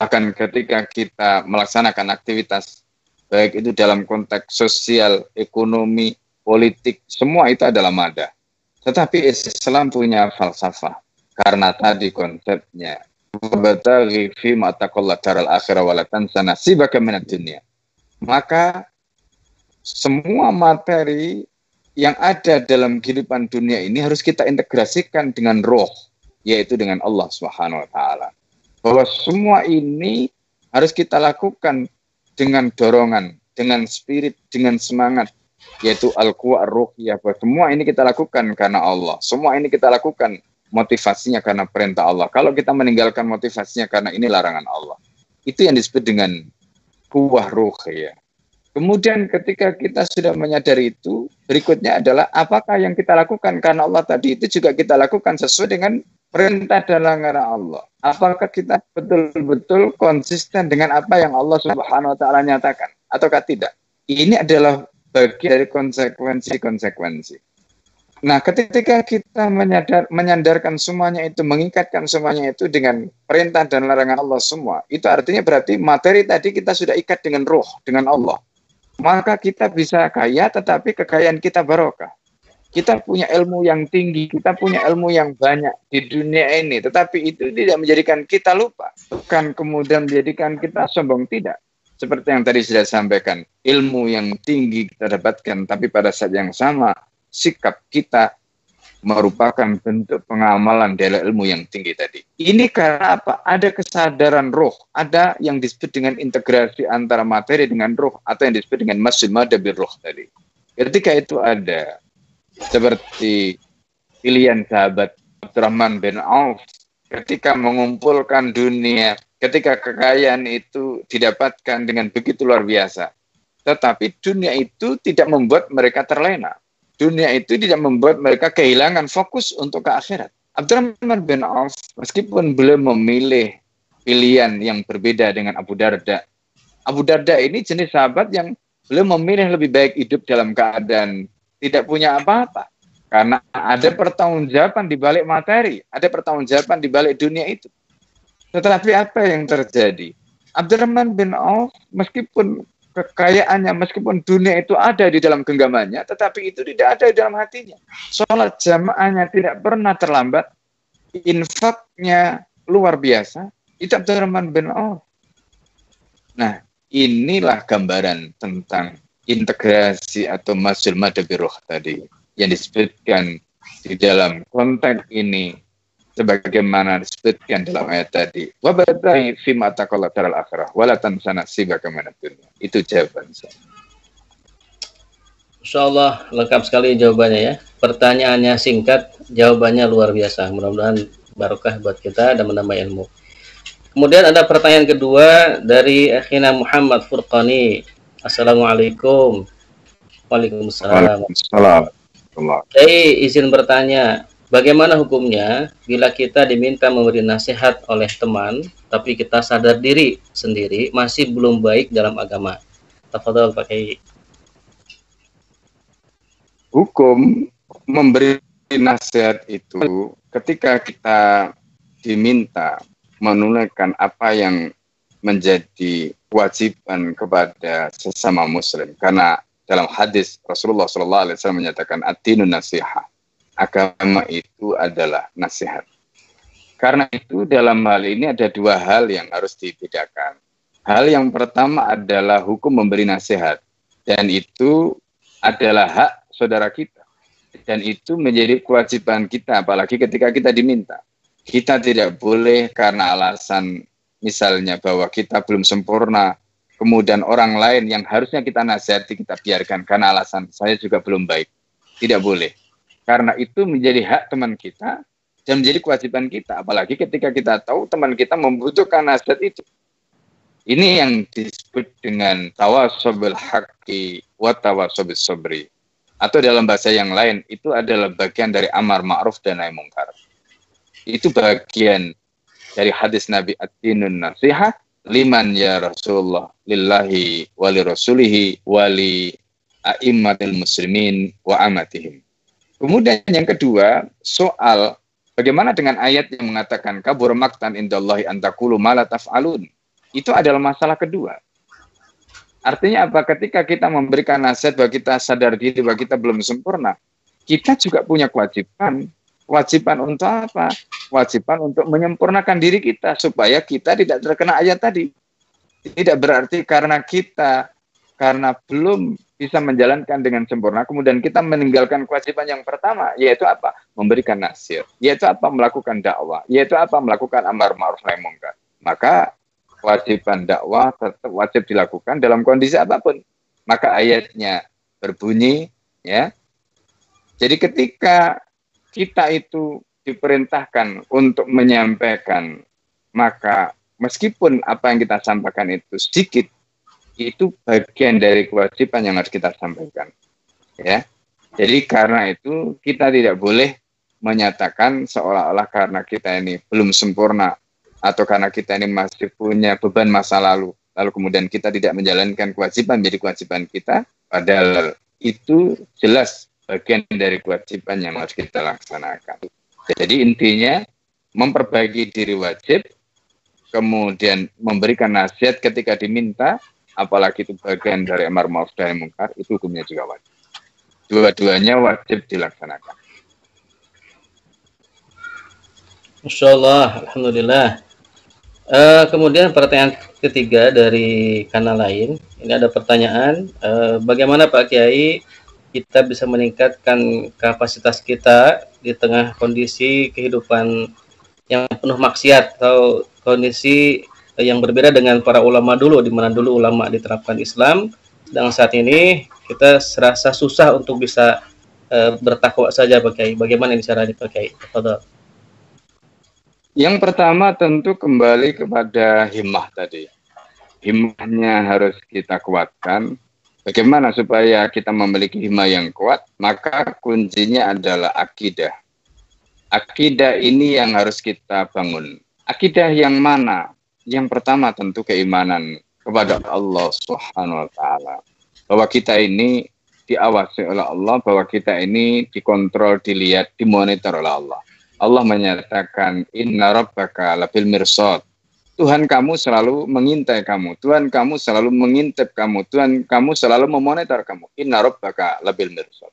Bahkan ketika kita melaksanakan aktivitas baik itu dalam konteks sosial, ekonomi, politik, semua itu adalah mada. Tetapi Islam punya falsafah karena tadi konsepnya Maka semua materi yang ada dalam kehidupan dunia ini harus kita integrasikan dengan roh, yaitu dengan Allah Subhanahu wa taala. Bahwa semua ini harus kita lakukan dengan dorongan, dengan spirit, dengan semangat, yaitu al-quwa ruhiyah. Bahwa semua ini kita lakukan karena Allah. Semua ini kita lakukan motivasinya karena perintah Allah. Kalau kita meninggalkan motivasinya karena ini larangan Allah. Itu yang disebut dengan kuah ruh ya. Kemudian ketika kita sudah menyadari itu, berikutnya adalah apakah yang kita lakukan karena Allah tadi itu juga kita lakukan sesuai dengan perintah dan larangan Allah. Apakah kita betul-betul konsisten dengan apa yang Allah Subhanahu wa taala nyatakan ataukah tidak? Ini adalah bagian dari konsekuensi-konsekuensi. Nah, ketika kita menyadar, menyandarkan semuanya itu, mengikatkan semuanya itu dengan perintah dan larangan Allah semua, itu artinya berarti materi tadi kita sudah ikat dengan roh, dengan Allah. Maka kita bisa kaya, tetapi kekayaan kita barokah. Kita punya ilmu yang tinggi, kita punya ilmu yang banyak di dunia ini, tetapi itu tidak menjadikan kita lupa, bukan kemudian menjadikan kita sombong, tidak. Seperti yang tadi sudah sampaikan, ilmu yang tinggi kita dapatkan, tapi pada saat yang sama sikap kita merupakan bentuk pengamalan dari ilmu yang tinggi tadi. Ini karena apa? Ada kesadaran roh, ada yang disebut dengan integrasi antara materi dengan roh, atau yang disebut dengan masjid madabir roh tadi. Ketika itu ada, seperti pilihan sahabat Abdurrahman bin Auf, ketika mengumpulkan dunia, ketika kekayaan itu didapatkan dengan begitu luar biasa, tetapi dunia itu tidak membuat mereka terlena dunia itu tidak membuat mereka kehilangan fokus untuk ke akhirat. Abdurrahman bin Auf meskipun belum memilih pilihan yang berbeda dengan Abu Darda. Abu Darda ini jenis sahabat yang belum memilih lebih baik hidup dalam keadaan tidak punya apa-apa. Karena ada pertanggungjawaban di balik materi, ada pertanggungjawaban di balik dunia itu. Tetapi apa yang terjadi? Abdurrahman bin Auf meskipun kekayaannya meskipun dunia itu ada di dalam genggamannya tetapi itu tidak ada di dalam hatinya. Sholat jamaahnya tidak pernah terlambat. Infaknya luar biasa. Itu Abdurrahman bin Auf. Nah inilah gambaran tentang integrasi atau masul madabiroh tadi yang disebutkan di dalam konteks ini sebagaimana disebutkan dalam ayat tadi. Wa badai fi ma taqalla taral akhirah wala tansana sibaka dunya. Itu jawaban saya. Insya Allah lengkap sekali jawabannya ya. Pertanyaannya singkat, jawabannya luar biasa. Mudah-mudahan barokah buat kita dan menambah ilmu. Kemudian ada pertanyaan kedua dari Akhina Muhammad Furqani. Assalamualaikum. Waalaikumsalam. Waalaikumsalam. Hey, izin bertanya, Bagaimana hukumnya bila kita diminta memberi nasihat oleh teman, tapi kita sadar diri sendiri masih belum baik dalam agama? Tafadhol pakai hukum memberi nasihat itu ketika kita diminta menunaikan apa yang menjadi kewajiban kepada sesama muslim. Karena dalam hadis Rasulullah SAW menyatakan ad-dinun nasihat agama itu adalah nasihat. Karena itu dalam hal ini ada dua hal yang harus dibedakan. Hal yang pertama adalah hukum memberi nasihat. Dan itu adalah hak saudara kita. Dan itu menjadi kewajiban kita, apalagi ketika kita diminta. Kita tidak boleh karena alasan misalnya bahwa kita belum sempurna, kemudian orang lain yang harusnya kita nasihati kita biarkan karena alasan saya juga belum baik. Tidak boleh karena itu menjadi hak teman kita dan menjadi kewajiban kita. Apalagi ketika kita tahu teman kita membutuhkan nasihat itu. Ini yang disebut dengan tawasobil haqqi wa tawasobil sobri. Atau dalam bahasa yang lain, itu adalah bagian dari amar ma'ruf dan nahi mungkar. Itu bagian dari hadis Nabi Ad-Dinun Nasihah, liman ya Rasulullah, lillahi wali rasulihi wali a'immatil muslimin wa amatihim. Kemudian yang kedua, soal bagaimana dengan ayat yang mengatakan kabur maktan indallahi antakulu malataf alun. Itu adalah masalah kedua. Artinya apa? Ketika kita memberikan nasihat bahwa kita sadar diri bahwa kita belum sempurna, kita juga punya kewajiban. Kewajiban untuk apa? Kewajiban untuk menyempurnakan diri kita supaya kita tidak terkena ayat tadi. Tidak berarti karena kita karena belum bisa menjalankan dengan sempurna, kemudian kita meninggalkan kewajiban yang pertama, yaitu apa? Memberikan nasir, yaitu apa? Melakukan dakwah, yaitu apa? Melakukan amar ma'ruf nahi mungkar. Maka kewajiban dakwah tetap wajib dilakukan dalam kondisi apa pun. Maka ayatnya berbunyi, ya. Jadi ketika kita itu diperintahkan untuk menyampaikan, maka meskipun apa yang kita sampaikan itu sedikit, itu bagian dari kewajiban yang harus kita sampaikan. Ya. Jadi karena itu kita tidak boleh menyatakan seolah-olah karena kita ini belum sempurna atau karena kita ini masih punya beban masa lalu, lalu kemudian kita tidak menjalankan kewajiban menjadi kewajiban kita, padahal itu jelas bagian dari kewajiban yang harus kita laksanakan. Jadi intinya memperbaiki diri wajib, kemudian memberikan nasihat ketika diminta, apalagi itu bagian dari amar ma'ruf dan mungkar, itu hukumnya juga wajib. Dua-duanya wajib dilaksanakan. Masya Allah, Alhamdulillah. Uh, kemudian pertanyaan ketiga dari kanal lain, ini ada pertanyaan, uh, bagaimana Pak Kiai kita bisa meningkatkan kapasitas kita di tengah kondisi kehidupan yang penuh maksiat atau kondisi yang berbeda dengan para ulama dulu di mana dulu ulama diterapkan Islam dan saat ini kita serasa susah untuk bisa uh, bertakwa saja pakai bagaimana ini cara dipakai yang pertama tentu kembali kepada himmah tadi himmahnya harus kita kuatkan Bagaimana supaya kita memiliki hima yang kuat? Maka kuncinya adalah akidah. Akidah ini yang harus kita bangun. Akidah yang mana? Yang pertama tentu keimanan kepada Allah Subhanahu wa taala. Bahwa kita ini diawasi oleh Allah, bahwa kita ini dikontrol, dilihat, dimonitor oleh Allah. Allah menyatakan inna rabbaka labil mirsad Tuhan kamu selalu mengintai kamu. Tuhan kamu selalu mengintip kamu. Tuhan kamu selalu memonitor kamu. Inna rabbaka labil mirsad.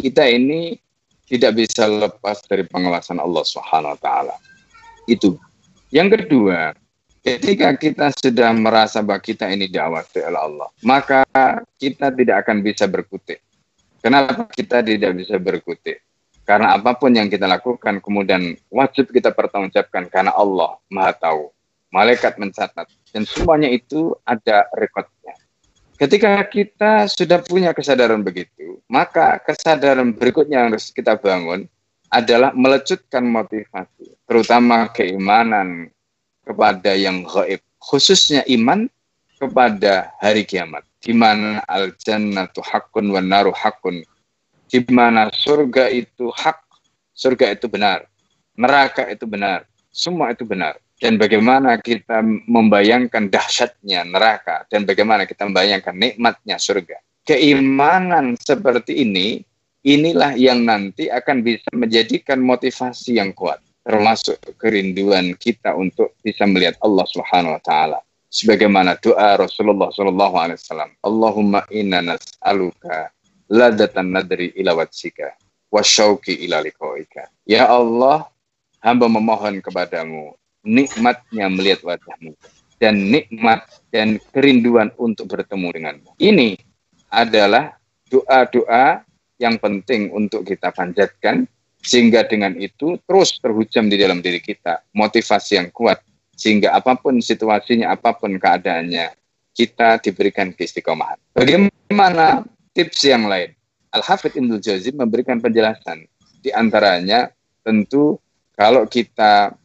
Kita ini tidak bisa lepas dari pengawasan Allah Subhanahu wa taala. Itu. Yang kedua, ketika kita sudah merasa bahwa kita ini diawasi oleh Allah, maka kita tidak akan bisa berkutik. Kenapa kita tidak bisa berkutik? Karena apa pun yang kita lakukan kemudian wajib kita pertanggungjawabkan karena Allah Maha tahu malaikat mencatat dan semuanya itu ada rekodnya. Ketika kita sudah punya kesadaran begitu, maka kesadaran berikutnya yang harus kita bangun adalah melecutkan motivasi, terutama keimanan kepada yang gaib, khususnya iman kepada hari kiamat, di mana al jannatu hakun wa naru hakun, di mana surga itu hak, surga itu benar, neraka itu benar, semua itu benar. Dan bagaimana kita membayangkan dahsyatnya neraka? Dan bagaimana kita membayangkan nikmatnya surga. Keimanan seperti ini inilah yang nanti akan bisa menjadikan motivasi yang kuat termasuk kerinduan kita untuk bisa melihat Allah Subhanahu wa taala. Sebagaimana doa Rasulullah sallallahu alaihi wasallam, Allahumma inna nas'aluka ladatan nadri ila wajhika wasyauqi ila liqaika. Ya Allah, hamba memohon kepadamu nikmatnya melihat wajahmu dan nikmat dan kerinduan untuk bertemu denganmu. Ini adalah doa-doa yang penting untuk kita panjatkan sehingga dengan itu terus terhujam di dalam diri kita motivasi yang kuat sehingga apa pun situasinya apa pun keadaannya kita diberikan keistiqomahan. Bagaimana tips yang lain? Al-Hafidh Ibnu Jauzi memberikan penjelasan di antaranya tentu kalau kita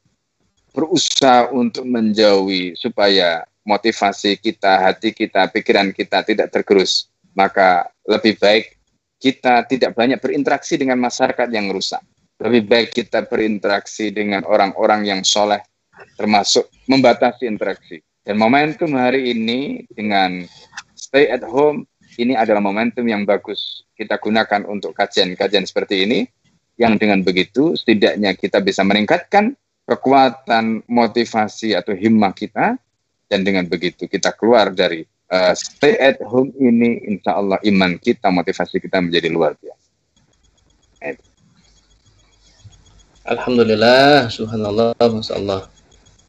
berusaha untuk menjauhi supaya motivasi kita, hati kita, pikiran kita tidak tergerus, maka lebih baik kita tidak banyak berinteraksi dengan masyarakat yang rusak. Lebih baik kita berinteraksi dengan orang-orang yang soleh, termasuk membatasi interaksi. Dan momentum hari ini dengan stay at home, ini adalah momentum yang bagus kita gunakan untuk kajian-kajian seperti ini, yang dengan begitu setidaknya kita bisa meningkatkan kekuatan motivasi atau himmah kita dan dengan begitu kita keluar dari uh, stay at home ini insya Allah iman kita motivasi kita menjadi luar biasa Alhamdulillah subhanallah masyaallah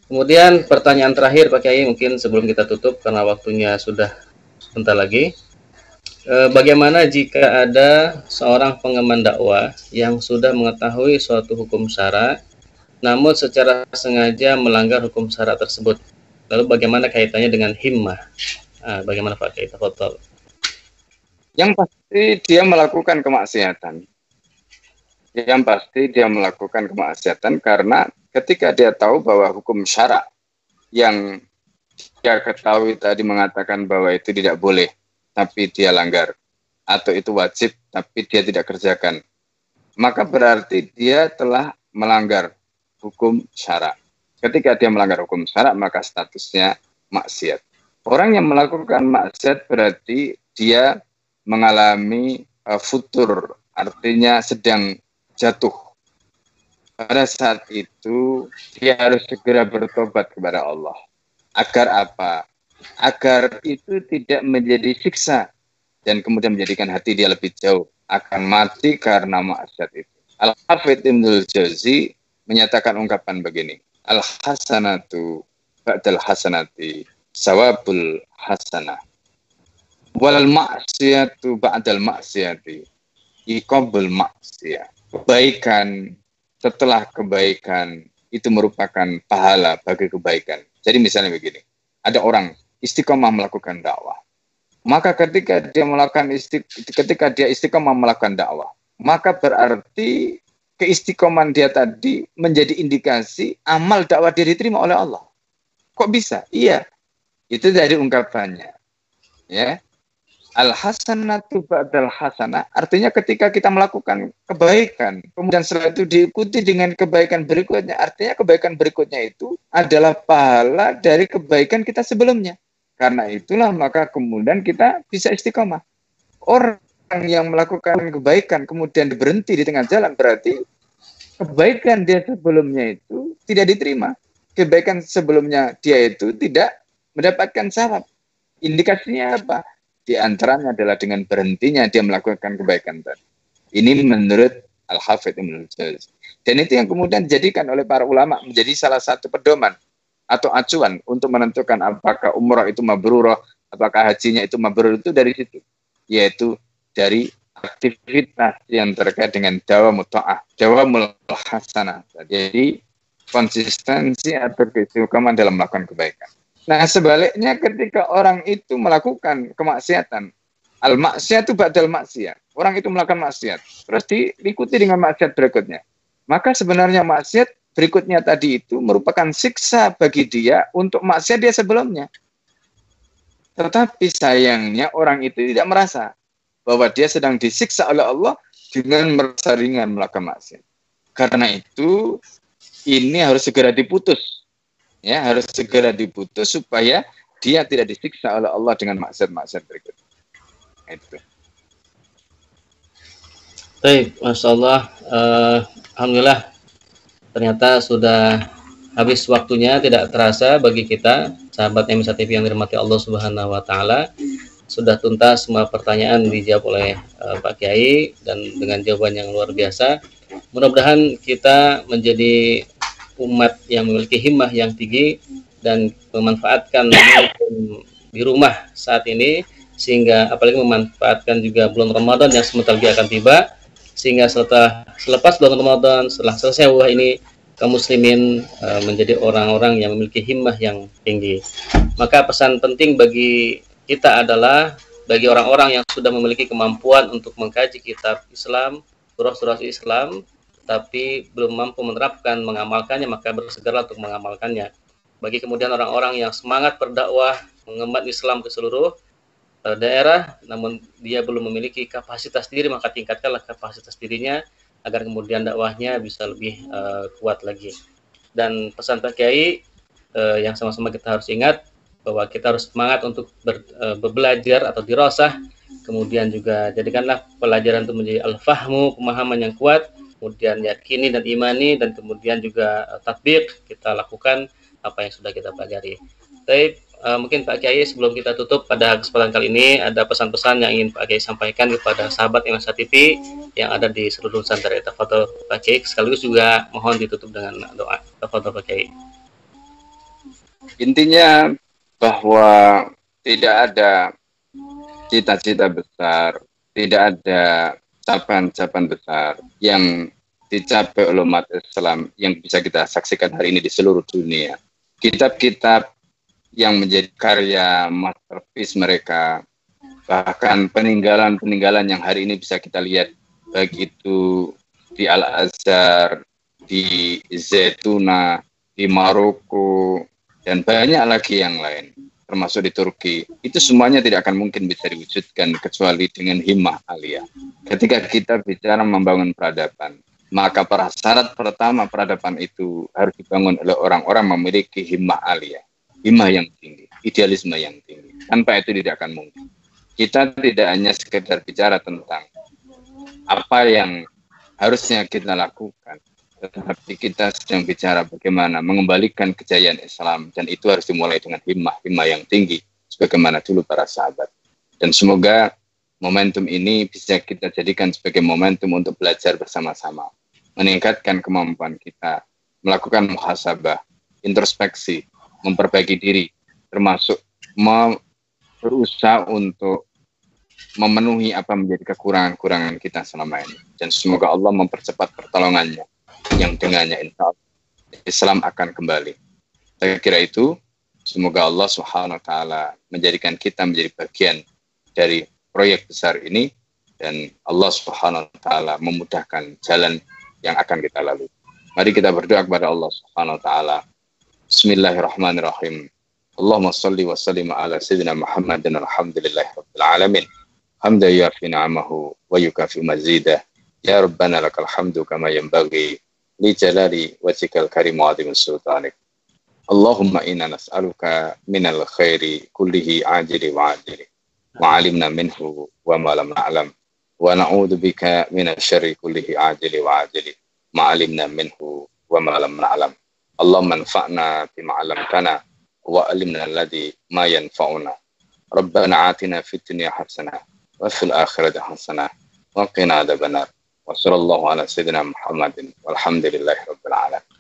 kemudian pertanyaan terakhir Pak Kiai mungkin sebelum kita tutup karena waktunya sudah sebentar lagi eh, bagaimana jika ada seorang pengemban dakwah yang sudah mengetahui suatu hukum syara namun secara sengaja melanggar hukum syarat tersebut. Lalu bagaimana kaitannya dengan himmah? Nah, bagaimana Pak Kiai Yang pasti dia melakukan kemaksiatan. Yang pasti dia melakukan kemaksiatan karena ketika dia tahu bahwa hukum syarak yang dia ketahui tadi mengatakan bahwa itu tidak boleh, tapi dia langgar. Atau itu wajib, tapi dia tidak kerjakan. Maka berarti dia telah melanggar hukum syarak. Ketika dia melanggar hukum syarak, maka statusnya maksiat. Orang yang melakukan maksiat berarti dia mengalami uh, futur, artinya sedang jatuh. Pada saat itu dia harus segera bertobat kepada Allah. Agar apa? Agar itu tidak menjadi siksa dan kemudian menjadikan hati dia lebih jauh akan mati karena maksiat itu. Al-Hafidh Ibnul Jauzi menyatakan ungkapan begini. Al-hasanatu ba'dal hasanati sawabul hasanah. Wal maksiatu ba'dal maksiati iqabul maksiat kebaikan setelah kebaikan itu merupakan pahala bagi kebaikan. Jadi misalnya begini, ada orang istiqomah melakukan dakwah. Maka ketika dia melakukan istiq, ketika dia istiqomah melakukan dakwah, maka berarti keistiqoman dia tadi menjadi indikasi amal dakwah dia diterima oleh Allah. Kok bisa? Iya. Itu dari ungkapannya. Ya al hasanatu ba'dal hasanah artinya ketika kita melakukan kebaikan kemudian setelah itu diikuti dengan kebaikan berikutnya artinya kebaikan berikutnya itu adalah pahala dari kebaikan kita sebelumnya. Karena itulah maka kemudian kita bisa istiqomah. Orang yang melakukan kebaikan kemudian berhenti di tengah jalan berarti kebaikan dia sebelumnya itu tidak diterima. Kebaikan sebelumnya dia itu tidak mendapatkan syarat. Indikasinya apa di antaranya adalah dengan berhentinya dia melakukan kebaikan tadi. Ini menurut Al-Hafidh Ibn Dan itu yang kemudian dijadikan oleh para ulama menjadi salah satu pedoman atau acuan untuk menentukan apakah umrah itu mabrurah, apakah hajinya itu mabrur itu dari situ. Yaitu dari aktivitas yang terkait dengan dawa muta'ah, dawa hasanah. Jadi konsistensi atau keistiqomahan dalam melakukan kebaikan. Nah, sebaliknya ketika orang itu melakukan kemaksiatan, al maksiat itu badal maksiat. Orang itu melakukan maksiat, terus diikuti dengan maksiat berikutnya. Maka sebenarnya maksiat berikutnya tadi itu merupakan siksa bagi dia untuk maksiat dia sebelumnya. Tetapi sayangnya orang itu tidak merasa bahwa dia sedang disiksa oleh Allah dengan merasa ringan melakukan maksiat. Karena itu ini harus segera diputus ya harus segera diputus supaya dia tidak disiksa oleh Allah dengan maksiat-maksiat berikut. Itu. Baik, masya Allah. Uh, Alhamdulillah, ternyata sudah habis waktunya tidak terasa bagi kita sahabat MSA TV yang dirahmati Allah Subhanahu Wa Taala. Sudah tuntas semua pertanyaan dijawab oleh uh, Pak Kiai dan dengan jawaban yang luar biasa. Mudah-mudahan kita menjadi umat yang memiliki himmah yang tinggi dan memanfaatkan di rumah saat ini sehingga apalagi memanfaatkan juga bulan Ramadan yang sebentar lagi akan tiba sehingga setelah selepas bulan Ramadan setelah selesai wah ini kaum muslimin uh, menjadi orang-orang yang memiliki himmah yang tinggi. Maka pesan penting bagi kita adalah bagi orang-orang yang sudah memiliki kemampuan untuk mengkaji kitab Islam, surah-surah Islam, tapi belum mampu menerapkan mengamalkannya maka bersegera untuk mengamalkannya. Bagi kemudian orang-orang yang semangat berdakwah mengemban Islam ke seluruh uh, daerah namun dia belum memiliki kapasitas diri maka tingkatkanlah kapasitas dirinya agar kemudian dakwahnya bisa lebih uh, kuat lagi. Dan pesan Pak Kiai uh, yang sama-sama kita harus ingat bahwa kita harus semangat untuk ber, uh, belajar atau dirasah. Kemudian juga jadikanlah pelajaran itu menjadi al-fahmu pemahaman yang kuat kemudian yakini dan imani dan kemudian juga uh, tatbik kita lakukan apa yang sudah kita pelajari. Tapi uh, mungkin Pak Kiai sebelum kita tutup pada kesempatan kali ini ada pesan-pesan yang ingin Pak Kiai sampaikan kepada sahabat Imasa TV yang ada di seluruh Nusantara. Tafadhol Pak Kiai sekaligus juga mohon ditutup dengan doa. Tafadhol Pak Kiai. Intinya bahwa tidak ada cita-cita besar, tidak ada capaian-capaian besar yang dicapai oleh umat Islam yang bisa kita saksikan hari ini di seluruh dunia. Kitab-kitab yang menjadi karya masterpiece mereka, bahkan peninggalan-peninggalan yang hari ini bisa kita lihat, baik itu di Al-Azhar, di Zetuna, di Maroko, dan banyak lagi yang lain, termasuk di Turki. Itu semuanya tidak akan mungkin bisa diwujudkan kecuali dengan himmah aliyah. Ketika kita bicara membangun peradaban, maka prasyarat pertama peradaban itu harus dibangun oleh orang-orang memiliki himmah aliyah, himmah yang tinggi, idealisme yang tinggi. Tanpa itu tidak akan mungkin. Kita tidak hanya sekedar bicara tentang apa yang harusnya kita lakukan, tetapi kita sedang bicara bagaimana mengembalikan kejayaan Islam dan itu harus dimulai dengan himmah, himmah yang tinggi sebagaimana dulu para sahabat. Dan semoga momentum ini bisa kita jadikan sebagai momentum untuk belajar bersama-sama meningkatkan kemampuan kita, melakukan muhasabah, introspeksi, memperbaiki diri, termasuk berusaha untuk memenuhi apa menjadi kekurangan-kekurangan kita selama ini. Dan semoga Allah mempercepat pertolongannya, yang dengannya insya Allah Islam akan kembali. Saya kira itu, semoga Allah Subhanahu wa taala menjadikan kita menjadi bagian dari proyek besar ini dan Allah Subhanahu wa taala memudahkan jalan yang akan kita lalui. Mari kita berdoa kepada Allah Subhanahu wa taala. Bismillahirrahmanirrahim. Allahumma salli wa sallim ala sayyidina Muhammad dan alhamdulillah rabbil alamin. Hamda yafi ni'amahu wa yukafi mazidah. Ya Rabbana lakal hamdu kama yanbaghi لجلال وجهك الكريم وعظيم سلطانك. اللهم إنا نسألك من الخير كله عاجل وعاجل ما علمنا منه وما لم نعلم ونعوذ بك من الشر كله عاجل وعاجل ما علمنا منه وما لم نعلم. اللهم انفعنا بما علمتنا وعلمنا الذي ما ينفعنا. ربنا آتنا في الدنيا حسنة وفي الآخرة حسنة وقنا عذاب النار. وصلى الله على سيدنا محمد والحمد لله رب العالمين